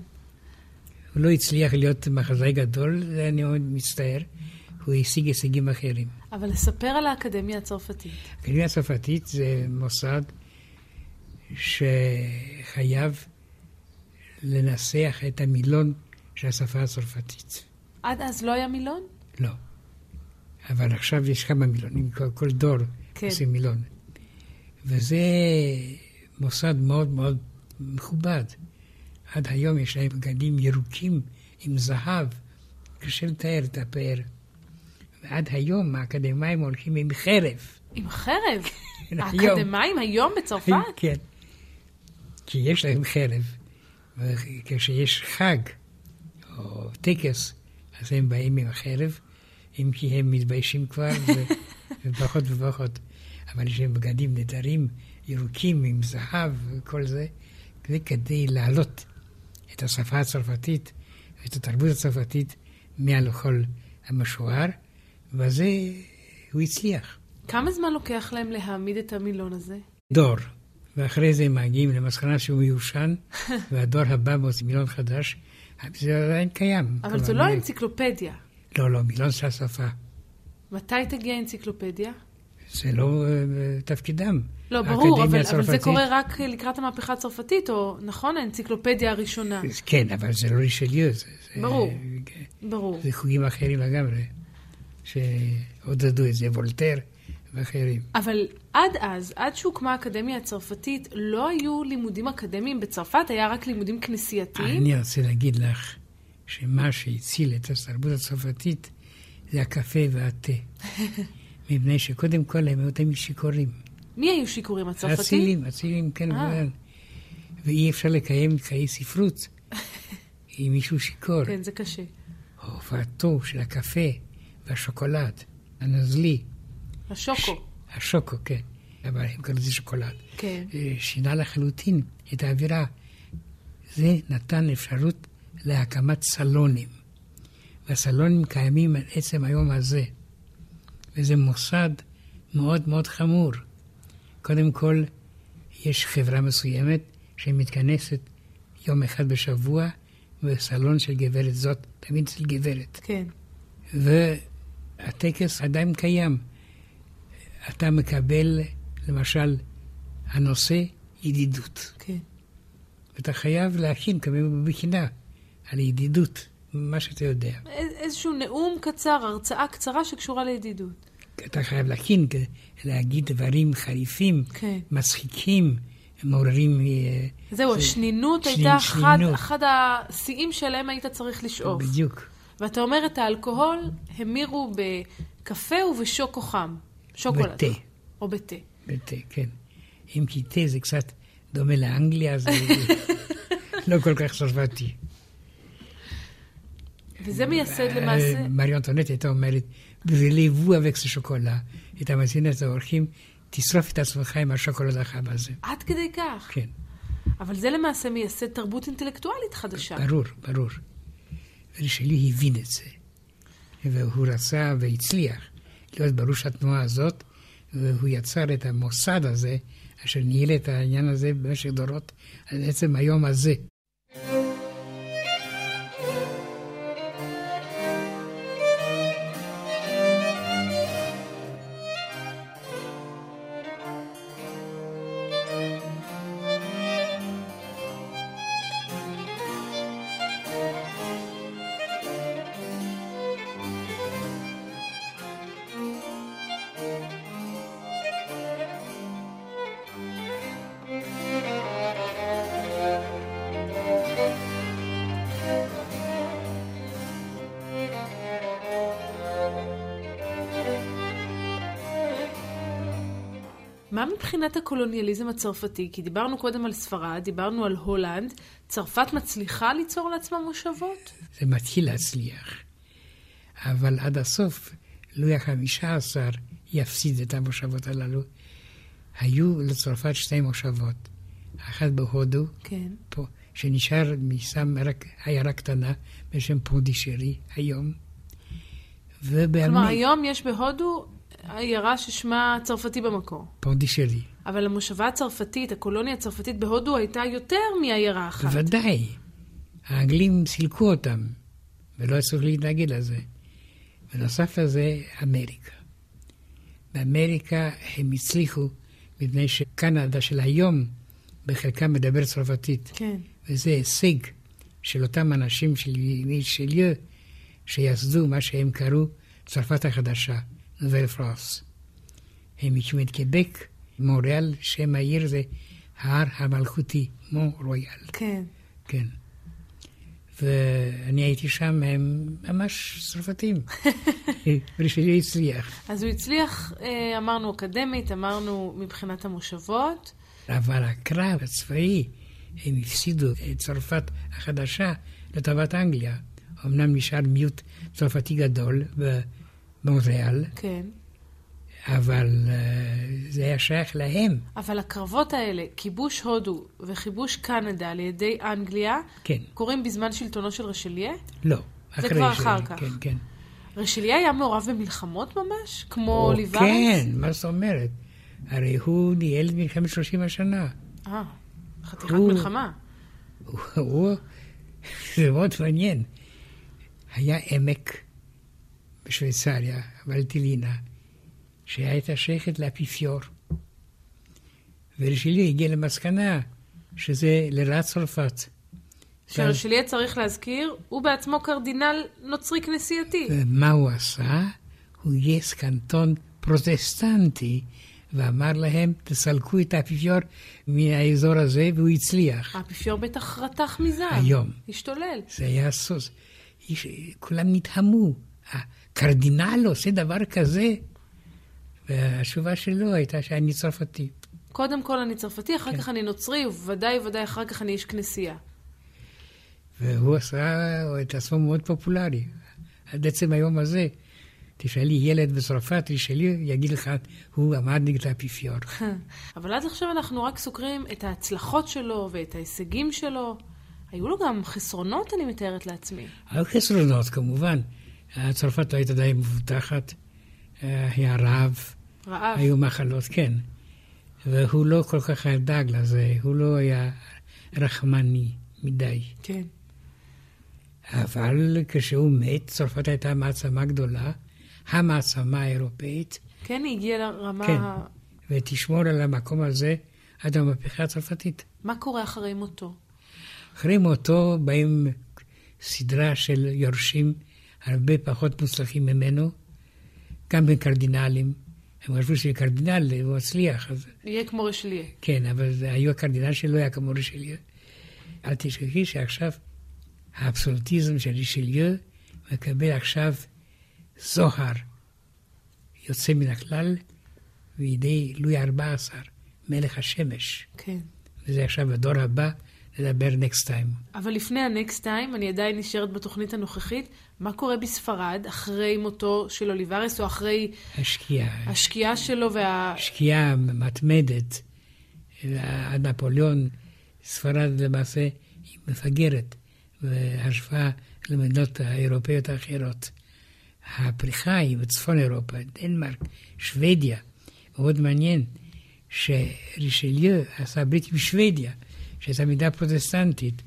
הוא לא הצליח להיות מחזאי גדול, אני מאוד מצטער. הוא השיג הישגים אחרים. אבל לספר על האקדמיה הצרפתית. האקדמיה הצרפתית זה מוסד שחייב לנסח את המילון של השפה הצרפתית. עד אז לא היה מילון? לא. אבל עכשיו יש כמה מילונים, כל, כל דור כן. עושים מילון. וזה מוסד מאוד מאוד מכובד. עד היום יש להם בגדים ירוקים עם זהב, קשה לתאר את הפאר. ועד היום האקדמאים הולכים עם חרב. עם חרב. כן. האקדמאים היום בצרפת? כן. כי יש להם חרב. וכשיש חג או טקס, אז הם באים עם החרב, אם כי הם מתביישים כבר, ופחות ופחות. אבל יש להם בגדים נהדרים, ירוקים עם זהב וכל זה, זה כדי להעלות את השפה הצרפתית ואת התרבות הצרפתית מעל לכל המשוער, ובזה הוא הצליח. כמה זמן לוקח להם להעמיד את המילון הזה? דור, ואחרי זה הם מגיעים למסקנה שהוא מיושן, והדור הבא מוציא מילון חדש, זה עדיין קיים. אבל זו לא מ- אנציקלופדיה. לא, לא, מילון של השפה. מתי תגיע האנציקלופדיה? זה לא אה, תפקידם. לא, ברור, אבל, אבל זה קורה רק לקראת המהפכה הצרפתית, או נכון, האנציקלופדיה הראשונה. כן, אבל זה לא רישליו, זה, זה, ברור. כן, ברור. זה חוגים אחרים לגמרי, שעודדו את זה, וולטר ואחרים. אבל עד אז, עד שהוקמה האקדמיה הצרפתית, לא היו לימודים אקדמיים בצרפת, היה רק לימודים כנסייתיים. אני רוצה להגיד לך שמה שהציל את התרבות הצרפתית זה הקפה והתה. מפני שקודם כל הם היו שיכורים. מי היו שיכורים הצרפתים? אצילים, אצילים, כן, אה. אבל. ואי אפשר לקיים חיי ספרות עם מישהו שיכור. כן, זה קשה. הופעתו של הקפה והשוקולד, הנוזלי, השוקו. השוקו, כן, אבל הם קוראים לזה שוקולד, כן. אה, שינה לחלוטין את האווירה. זה נתן אפשרות להקמת סלונים. והסלונים קיימים עד עצם היום הזה. וזה מוסד מאוד מאוד חמור. קודם כל, יש חברה מסוימת שמתכנסת יום אחד בשבוע בסלון של גברת זאת, תמיד אצל גברת. כן. והטקס עדיין קיים. אתה מקבל, למשל, הנושא ידידות. כן. ואתה חייב להכין, כמובן בבחינה, על ידידות, מה שאתה יודע. איזשהו נאום קצר, הרצאה קצרה שקשורה לידידות. אתה חייב להכין, להגיד דברים חריפים, כן. מצחיקים, מעוררים... אה, זהו, זה- השנינות שנין- הייתה אחד, שנינות. אחד השיאים שלהם היית צריך לשאוף. בדיוק. ואתה אומר, את האלכוהול המירו בקפה ובשוקו חם. שוקולד. בתה. או בתה. בתה, כן. אם כי תה זה קצת דומה לאנגליה, זה לא כל כך צרפתי. וזה מייסד למעשה... אה, מרי אנטונט הייתה אומרת, ולבו אבקס שוקולה, הייתה מזינה את האורחים, תשרוף את עצמך עם השוקולד החם הזה. עד כדי כך. כן, אבל זה למעשה מייסד תרבות אינטלקטואלית חדשה. ברור, ברור. רישלי הבין את זה, והוא רצה והצליח להיות בראש התנועה הזאת, והוא יצר את המוסד הזה, אשר ניהל את העניין הזה במשך דורות, עד עצם היום הזה. מה מבחינת הקולוניאליזם הצרפתי? כי דיברנו קודם על ספרד, דיברנו על הולנד. צרפת מצליחה ליצור לעצמה מושבות? זה מתחיל להצליח. אבל עד הסוף, לואי החמישה עשר יפסיד את המושבות הללו. היו לצרפת שתי מושבות, אחת בהודו, כן. פה, שנשאר משם רק עיירה קטנה בשם פונדישרי היום, כלומר, ובאמי, היום יש בהודו עיירה ששמה צרפתי במקור. פונדישרי. אבל המושבה הצרפתית, הקולוניה הצרפתית בהודו הייתה יותר מעיירה אחת. בוודאי. האנגלים סילקו אותם, ולא היה צריך להתנגד לזה. בנוסף לזה, אמריקה. באמריקה הם הצליחו, מפני שקנדה של היום בחלקה מדבר צרפתית. כן. וזה הישג של אותם אנשים של שליו, שיסדו מה שהם קראו צרפת החדשה, נובל פרנס. הם הקימו את קבק, מוריאל, שם העיר זה ההר המלכותי, מו רויאל. כן. כן. ואני הייתי שם, הם ממש צרפתים. ושלי הצליח. אז הוא הצליח, אמרנו אקדמית, אמרנו מבחינת המושבות. אבל הקרב הצבאי, הם הפסידו את צרפת החדשה לטובת אנגליה. אמנם נשאר מיעוט צרפתי גדול במונריאל, כן. אבל זה היה שייך להם. אבל הקרבות האלה, כיבוש הודו וכיבוש קנדה על ידי אנגליה, כן, קורים בזמן שלטונו של רשליה? לא. אחרי כבר אחר כך. כן, כן. רשליה היה מעורב במלחמות ממש? כמו או, אוליברס? כן, מה זאת אומרת? הרי הוא ניהל מלחמת 30 השנה. אה, חתיכת הוא- מלחמה. הוא- הוא, זה מאוד מעניין. היה עמק בשוויצריה, ולטלינה, שהייתה שייכת לאפיפיור. ורשלי הגיע למסקנה שזה לרעת צרפת. שרשליה צריך להזכיר, הוא בעצמו קרדינל נוצרי כנסייתי. ומה הוא עשה? הוא גייס קנטון פרוטסטנטי, ואמר להם, תסלקו את האפיפיור מהאזור הזה, והוא הצליח. האפיפיור בטח רתח מזעם. היום. השתולל. זה היה סוס. כולם נדהמו. הקרדינל עושה דבר כזה? והתשובה שלו הייתה שאני צרפתי. קודם כל אני צרפתי, אחר כן. כך אני נוצרי, ובוודאי ובוודאי אחר כך אני איש כנסייה. והוא עשה את עצמו מאוד פופולרי. עד עצם היום הזה, תשאלי ילד בצרפת, תשאלי, יגיד לך, הוא עמד נגד האפיפיור. אבל עד עכשיו אנחנו רק סוקרים את ההצלחות שלו ואת ההישגים שלו. היו לו גם חסרונות, אני מתארת לעצמי. היו חסרונות, כמובן. צרפת לא הייתה די מבוטחת, היה רעב. רעב. היו מחלות, כן. והוא לא כל כך היה דאג לזה, הוא לא היה רחמני מדי. כן. אבל כשהוא מת, צרפת הייתה מעצמה גדולה, המעצמה האירופאית. כן, היא הגיעה לרמה... כן, ותשמור על המקום הזה עד המהפכה הצרפתית. מה קורה אחרי מותו? אחרי מותו באים סדרה של יורשים הרבה פחות מוצלחים ממנו, גם בין קרדינלים. הם חשבו שיהיה קרדינל, הוא מצליח. אז... יהיה כמו רשליה. כן, אבל היו הקרדינל שלא היה כמו רשליה. אל תשכחי שעכשיו האבסולוטיזם של רישליו מקבל עכשיו זוהר יוצא מן הכלל בידי לואי ה-14, מלך השמש. כן. וזה עכשיו הדור הבא לדבר נקסט טיים. אבל לפני הנקסט טיים, אני עדיין נשארת בתוכנית הנוכחית, מה קורה בספרד אחרי מותו של אוליברס, או אחרי... השקיעה. השקיעה שלו וה... שקיעה מתמדת. עד נפוליאון, ספרד למעשה היא מפגרת. בהשוואה למדינות האירופאיות האחרות. הפריחה היא בצפון אירופה, דנמרק, שוודיה. מאוד מעניין שרישליו עשה ברית עם שוודיה, שהייתה מידה פרוטסטנטית,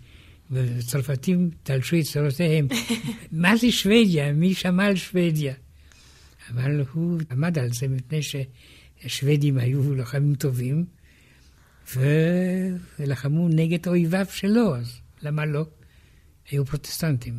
וצרפתים תלשו את צורותיהם. מה זה שוודיה? מי שמע על שוודיה? אבל הוא עמד על זה מפני שהשוודים היו לוחמים טובים, ולחמו נגד אויביו שלו, אז למה לא? היו פרוטסטנטים.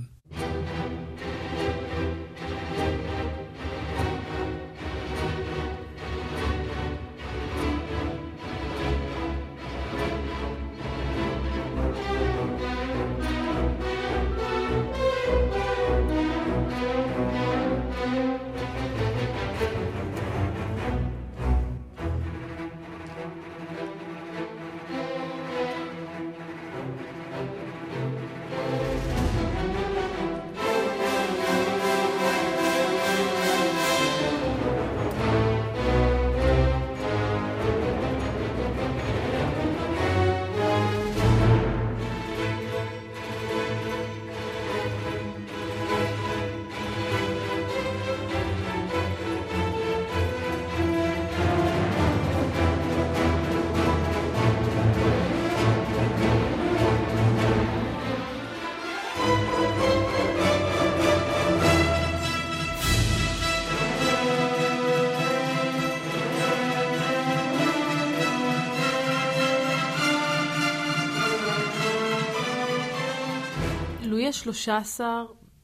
ה-13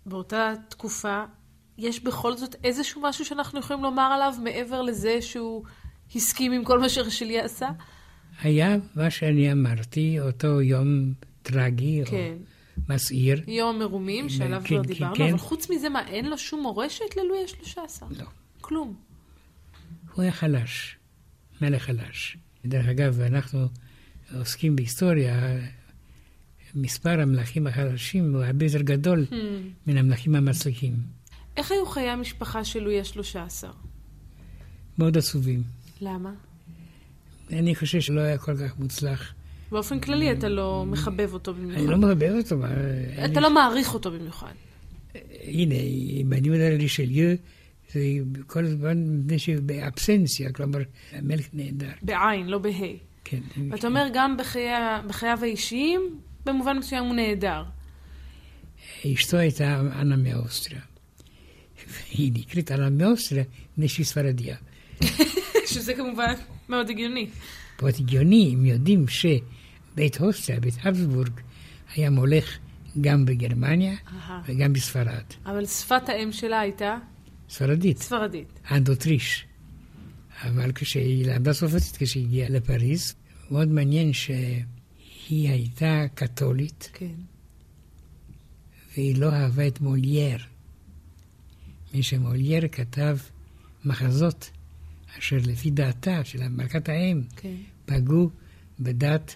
באותה תקופה, יש בכל זאת איזשהו משהו שאנחנו יכולים לומר עליו מעבר לזה שהוא הסכים עם כל מה שרשלי עשה? היה מה שאני אמרתי, אותו יום טרגי, כן. או מסעיר. יום מרומים, שעליו כן, כבר כן, דיברנו, כן. אבל חוץ מזה, מה, אין לו שום מורשת ללואי ה-13? לא. כלום. הוא היה חלש, מלך חלש. דרך אגב, אנחנו עוסקים בהיסטוריה, מספר המלכים החלשים הוא הרבה יותר גדול hmm. מן המלכים המצליחים. איך היו חיי המשפחה של לואי ה-13? מאוד עצובים. למה? אני חושב שלא היה כל כך מוצלח. באופן כללי אתה לא מחבב אותו במיוחד. אני לא מחבב אותו. אתה לא מעריך אותו במיוחד. הנה, אם אני מדבר על רישליו, זה כל הזמן מפני שבאבסנציה, כלומר, המלך נהדר. בעין, לא בה'. כן. ואתה אומר, גם בחייו האישיים, במובן מסוים הוא נהדר. אשתו הייתה אנה מאוסטריה. היא נקראת אנה מאוסטריה שהיא ספרדיה. שזה כמובן מאוד הגיוני. מאוד הגיוני, אם יודעים שבית אוסטריה, בית אבסבורג, היה מולך גם בגרמניה וגם בספרד. אבל שפת האם שלה הייתה? ספרדית. ספרדית. אנדוטריש. אבל כשהיא למדה צרפתית כשהיא הגיעה לפריז, מאוד מעניין שהיא הייתה קתולית, כן. והיא לא אהבה את מולייר. מי שמולייר כתב מחזות אשר לפי דעתה של מלכת האם כן. פגעו בדת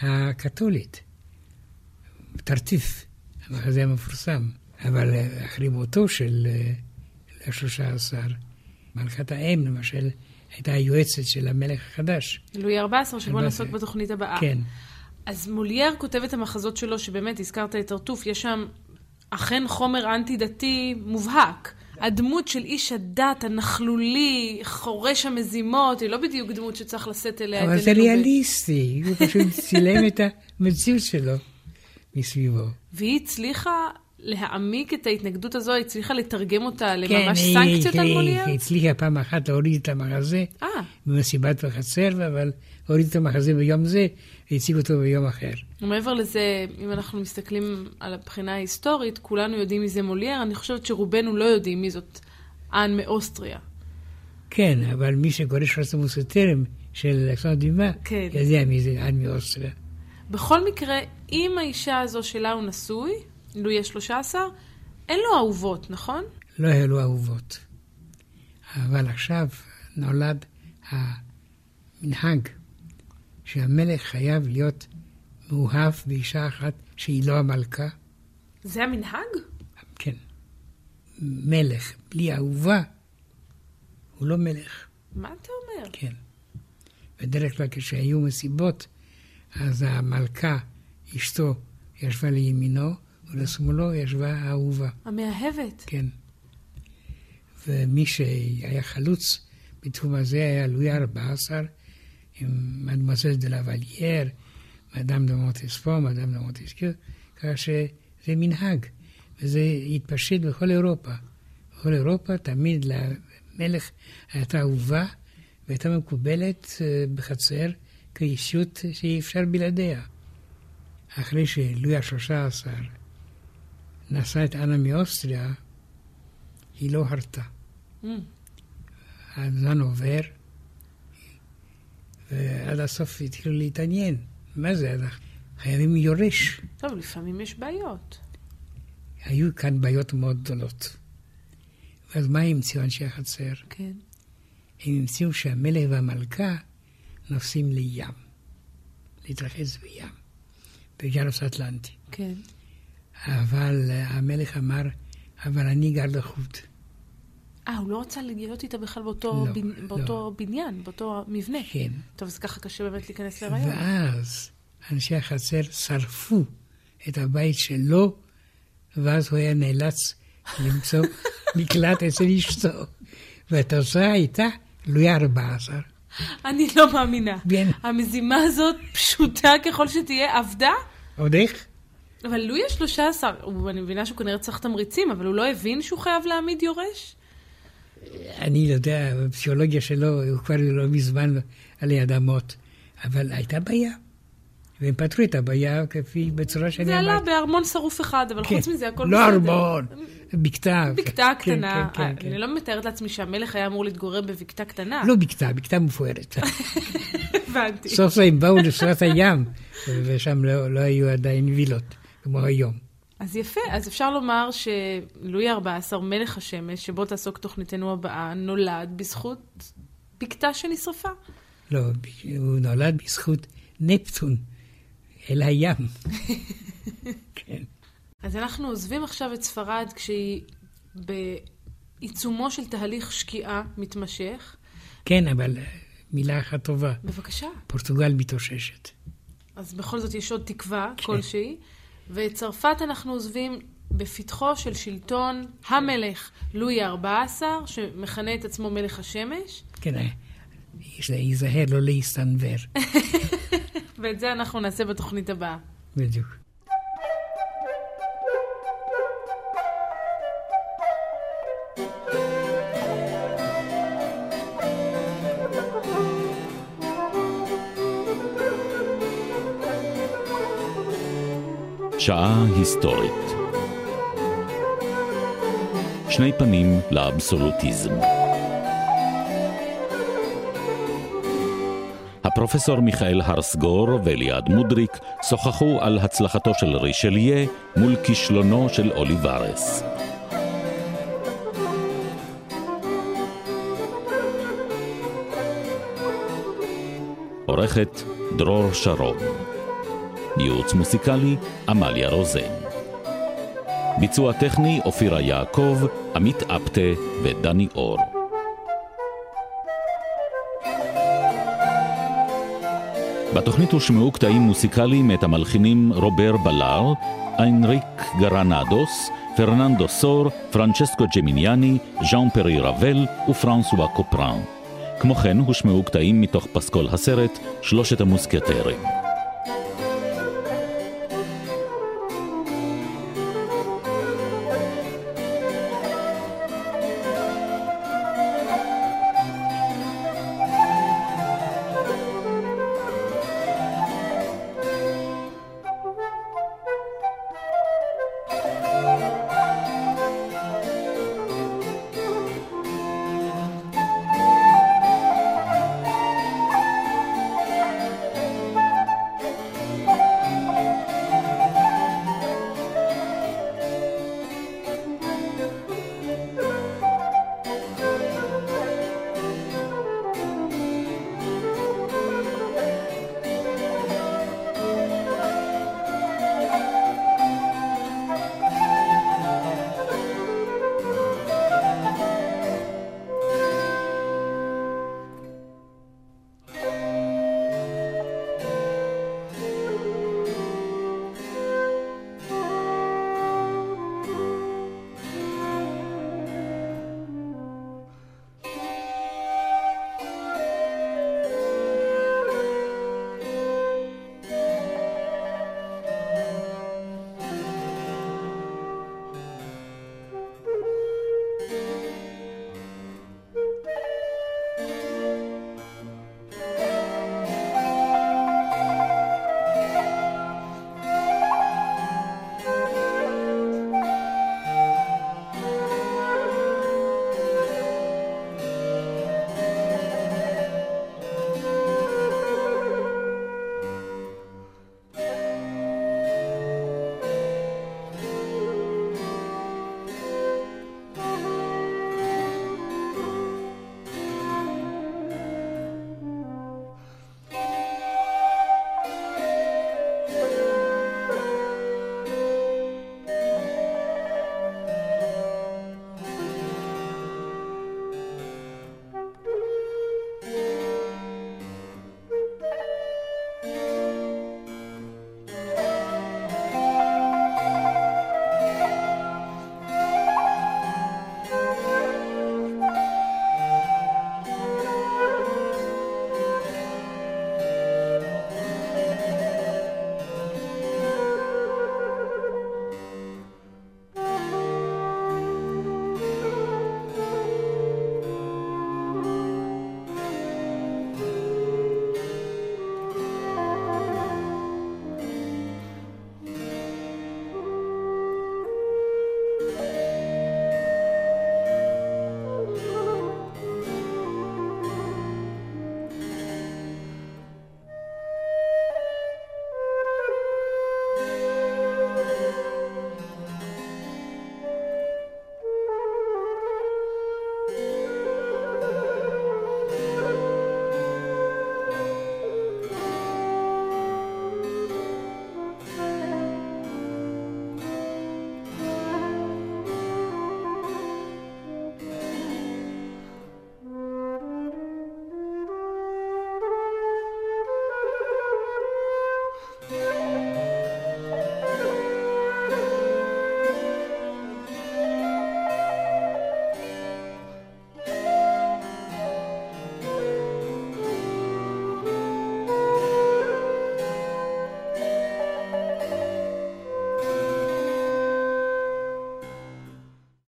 הקתולית. תרטיף, המחזה המפורסם. אבל אה, אחרי מותו של אה, השלושה עשר, מלכת האם, למשל, הייתה היועצת של המלך החדש. לואי 14, שבו נעסוק בתוכנית הבאה. כן. אז מולייר כותב את המחזות שלו, שבאמת, הזכרת את טרטוף, יש שם אכן חומר אנטי-דתי מובהק. הדמות של איש הדת הנכלולי, חורש המזימות, היא לא בדיוק דמות שצריך לשאת אליה את אבל זה ריאליסטי, הוא פשוט צילם את המציאות שלו מסביבו. והיא הצליחה להעמיק את ההתנגדות הזו, היא הצליחה לתרגם אותה לממש כן, סנקציות על מולייר? כן, היא הצליחה פעם אחת להוריד את המחזה אה. במסיבת החצר, אבל הוריד את המחזה ביום זה, והציג אותו ביום אחר. ומעבר לזה, אם אנחנו מסתכלים על הבחינה ההיסטורית, כולנו יודעים מי זה מולייר, אני חושבת שרובנו לא יודעים מי זאת אן מאוסטריה. כן, אבל מי שקורא שלושת המוסתרים של אלכסנדר דימה, כן. יודע מי זה אן מאוסטריה. בכל מקרה, אם האישה הזו שלה הוא נשוי, לואי ה-13, אין לו אהובות, נכון? לא היו לו אהובות. אבל עכשיו נולד המנהג שהמלך חייב להיות מאוהב באישה אחת שהיא לא המלכה. זה המנהג? כן. מלך בלי אהובה הוא לא מלך. מה אתה אומר? כן. בדרך כלל כשהיו מסיבות, אז המלכה, אשתו, ישבה לימינו, ולשמאלו ישבה האהובה. המאהבת. כן. ומי שהיה חלוץ בתחום הזה היה לואי ארבע עשר, עם מדמוזל דה לוולייר, מאדם דה מונטספאן, מאדם דה מונטסקיו, ככה שזה מנהג, וזה התפשט בכל אירופה. בכל אירופה תמיד למלך הייתה אהובה, והייתה מקובלת אה, בחצר כאישיות שאי אפשר בלעדיה. אחרי שלואי השלושה עשר נשאה את אנה מאוסטריה, היא לא הרתה. Mm. הזמן עובר, ועד הסוף התחילו להתעניין. מה זה, אנחנו חייבים יורש. טוב, לפעמים יש בעיות. היו כאן בעיות מאוד גדולות. ואז מה המציאו אנשי החצר? כן. הם המציאו שהמלך והמלכה נוסעים לים, להתרחץ בים, בגלל אטלנטי. כן. אבל המלך אמר, אבל אני גר לחוט. אה, הוא לא רצה להיות איתה בכלל באותו, לא, בנ... לא. באותו בניין, באותו מבנה. כן. טוב, אז ככה קשה באמת להיכנס להיריון. ואז אנשי החצר שרפו את הבית שלו, ואז הוא היה נאלץ למצוא מקלט אצל אשתו. והתוצאה הייתה לואי 14. אני לא מאמינה. כן. המזימה הזאת, פשוטה ככל שתהיה, עבדה? עוד איך? אבל לואי ה-13, אני מבינה שהוא כנראה צריך תמריצים, אבל הוא לא הבין שהוא חייב להעמיד יורש? אני יודע, בפסיכולוגיה שלו, הוא כבר לא מזמן עלי אדמות. אבל הייתה בעיה. והם פתרו את הבעיה כפי, בצורה שאני זה אמרתי. עלה בארמון שרוף אחד, אבל כן. חוץ מזה הכל לא בסדר. ארמון, בקתה. בקתה כן, קטנה. כן, כן, כן. אני לא מתארת לעצמי שהמלך היה אמור להתגורר בבקתה קטנה. לא בקתה, בקתה מפוארת. הבנתי. סוף סוף הם באו לשפת הים, ושם לא, לא היו עדיין וילות, כמו היום. אז יפה, אז אפשר לומר שלואי ה-14, מלך השמש, שבו תעסוק תוכניתנו הבאה, נולד בזכות בקתה שנשרפה. לא, הוא נולד בזכות נפטון, אל הים. כן. אז אנחנו עוזבים עכשיו את ספרד כשהיא בעיצומו של תהליך שקיעה מתמשך. כן, אבל אה, מילה אחת טובה, בבקשה. פורטוגל מתאוששת. אז בכל זאת יש עוד תקווה כן. כלשהי. ואת צרפת אנחנו עוזבים בפתחו של שלטון המלך לואי ה-14, שמכנה את עצמו מלך השמש, כן, יש להיזהר לא להסתנוור, ואת זה אנחנו נעשה בתוכנית הבאה. בדיוק. שעה היסטורית. שני פנים לאבסולוטיזם. הפרופסור מיכאל הרסגור ואליעד מודריק שוחחו על הצלחתו של רישליה מול כישלונו של אוליברס. עורכת דרור שרון. ייעוץ מוסיקלי עמליה רוזן. ביצוע טכני אופירה יעקב, עמית אפטה ודני אור. בתוכנית הושמעו קטעים מוסיקליים מאת המלחינים רובר באלאר, אנריקה גרנדוס, פרננדו סור, פרנצ'סקו ג'מיניאני, ז'אן פרי רבל ופרנסואה קופרן. כמו כן הושמעו קטעים מתוך פסקול הסרט שלושת המוסקטרים.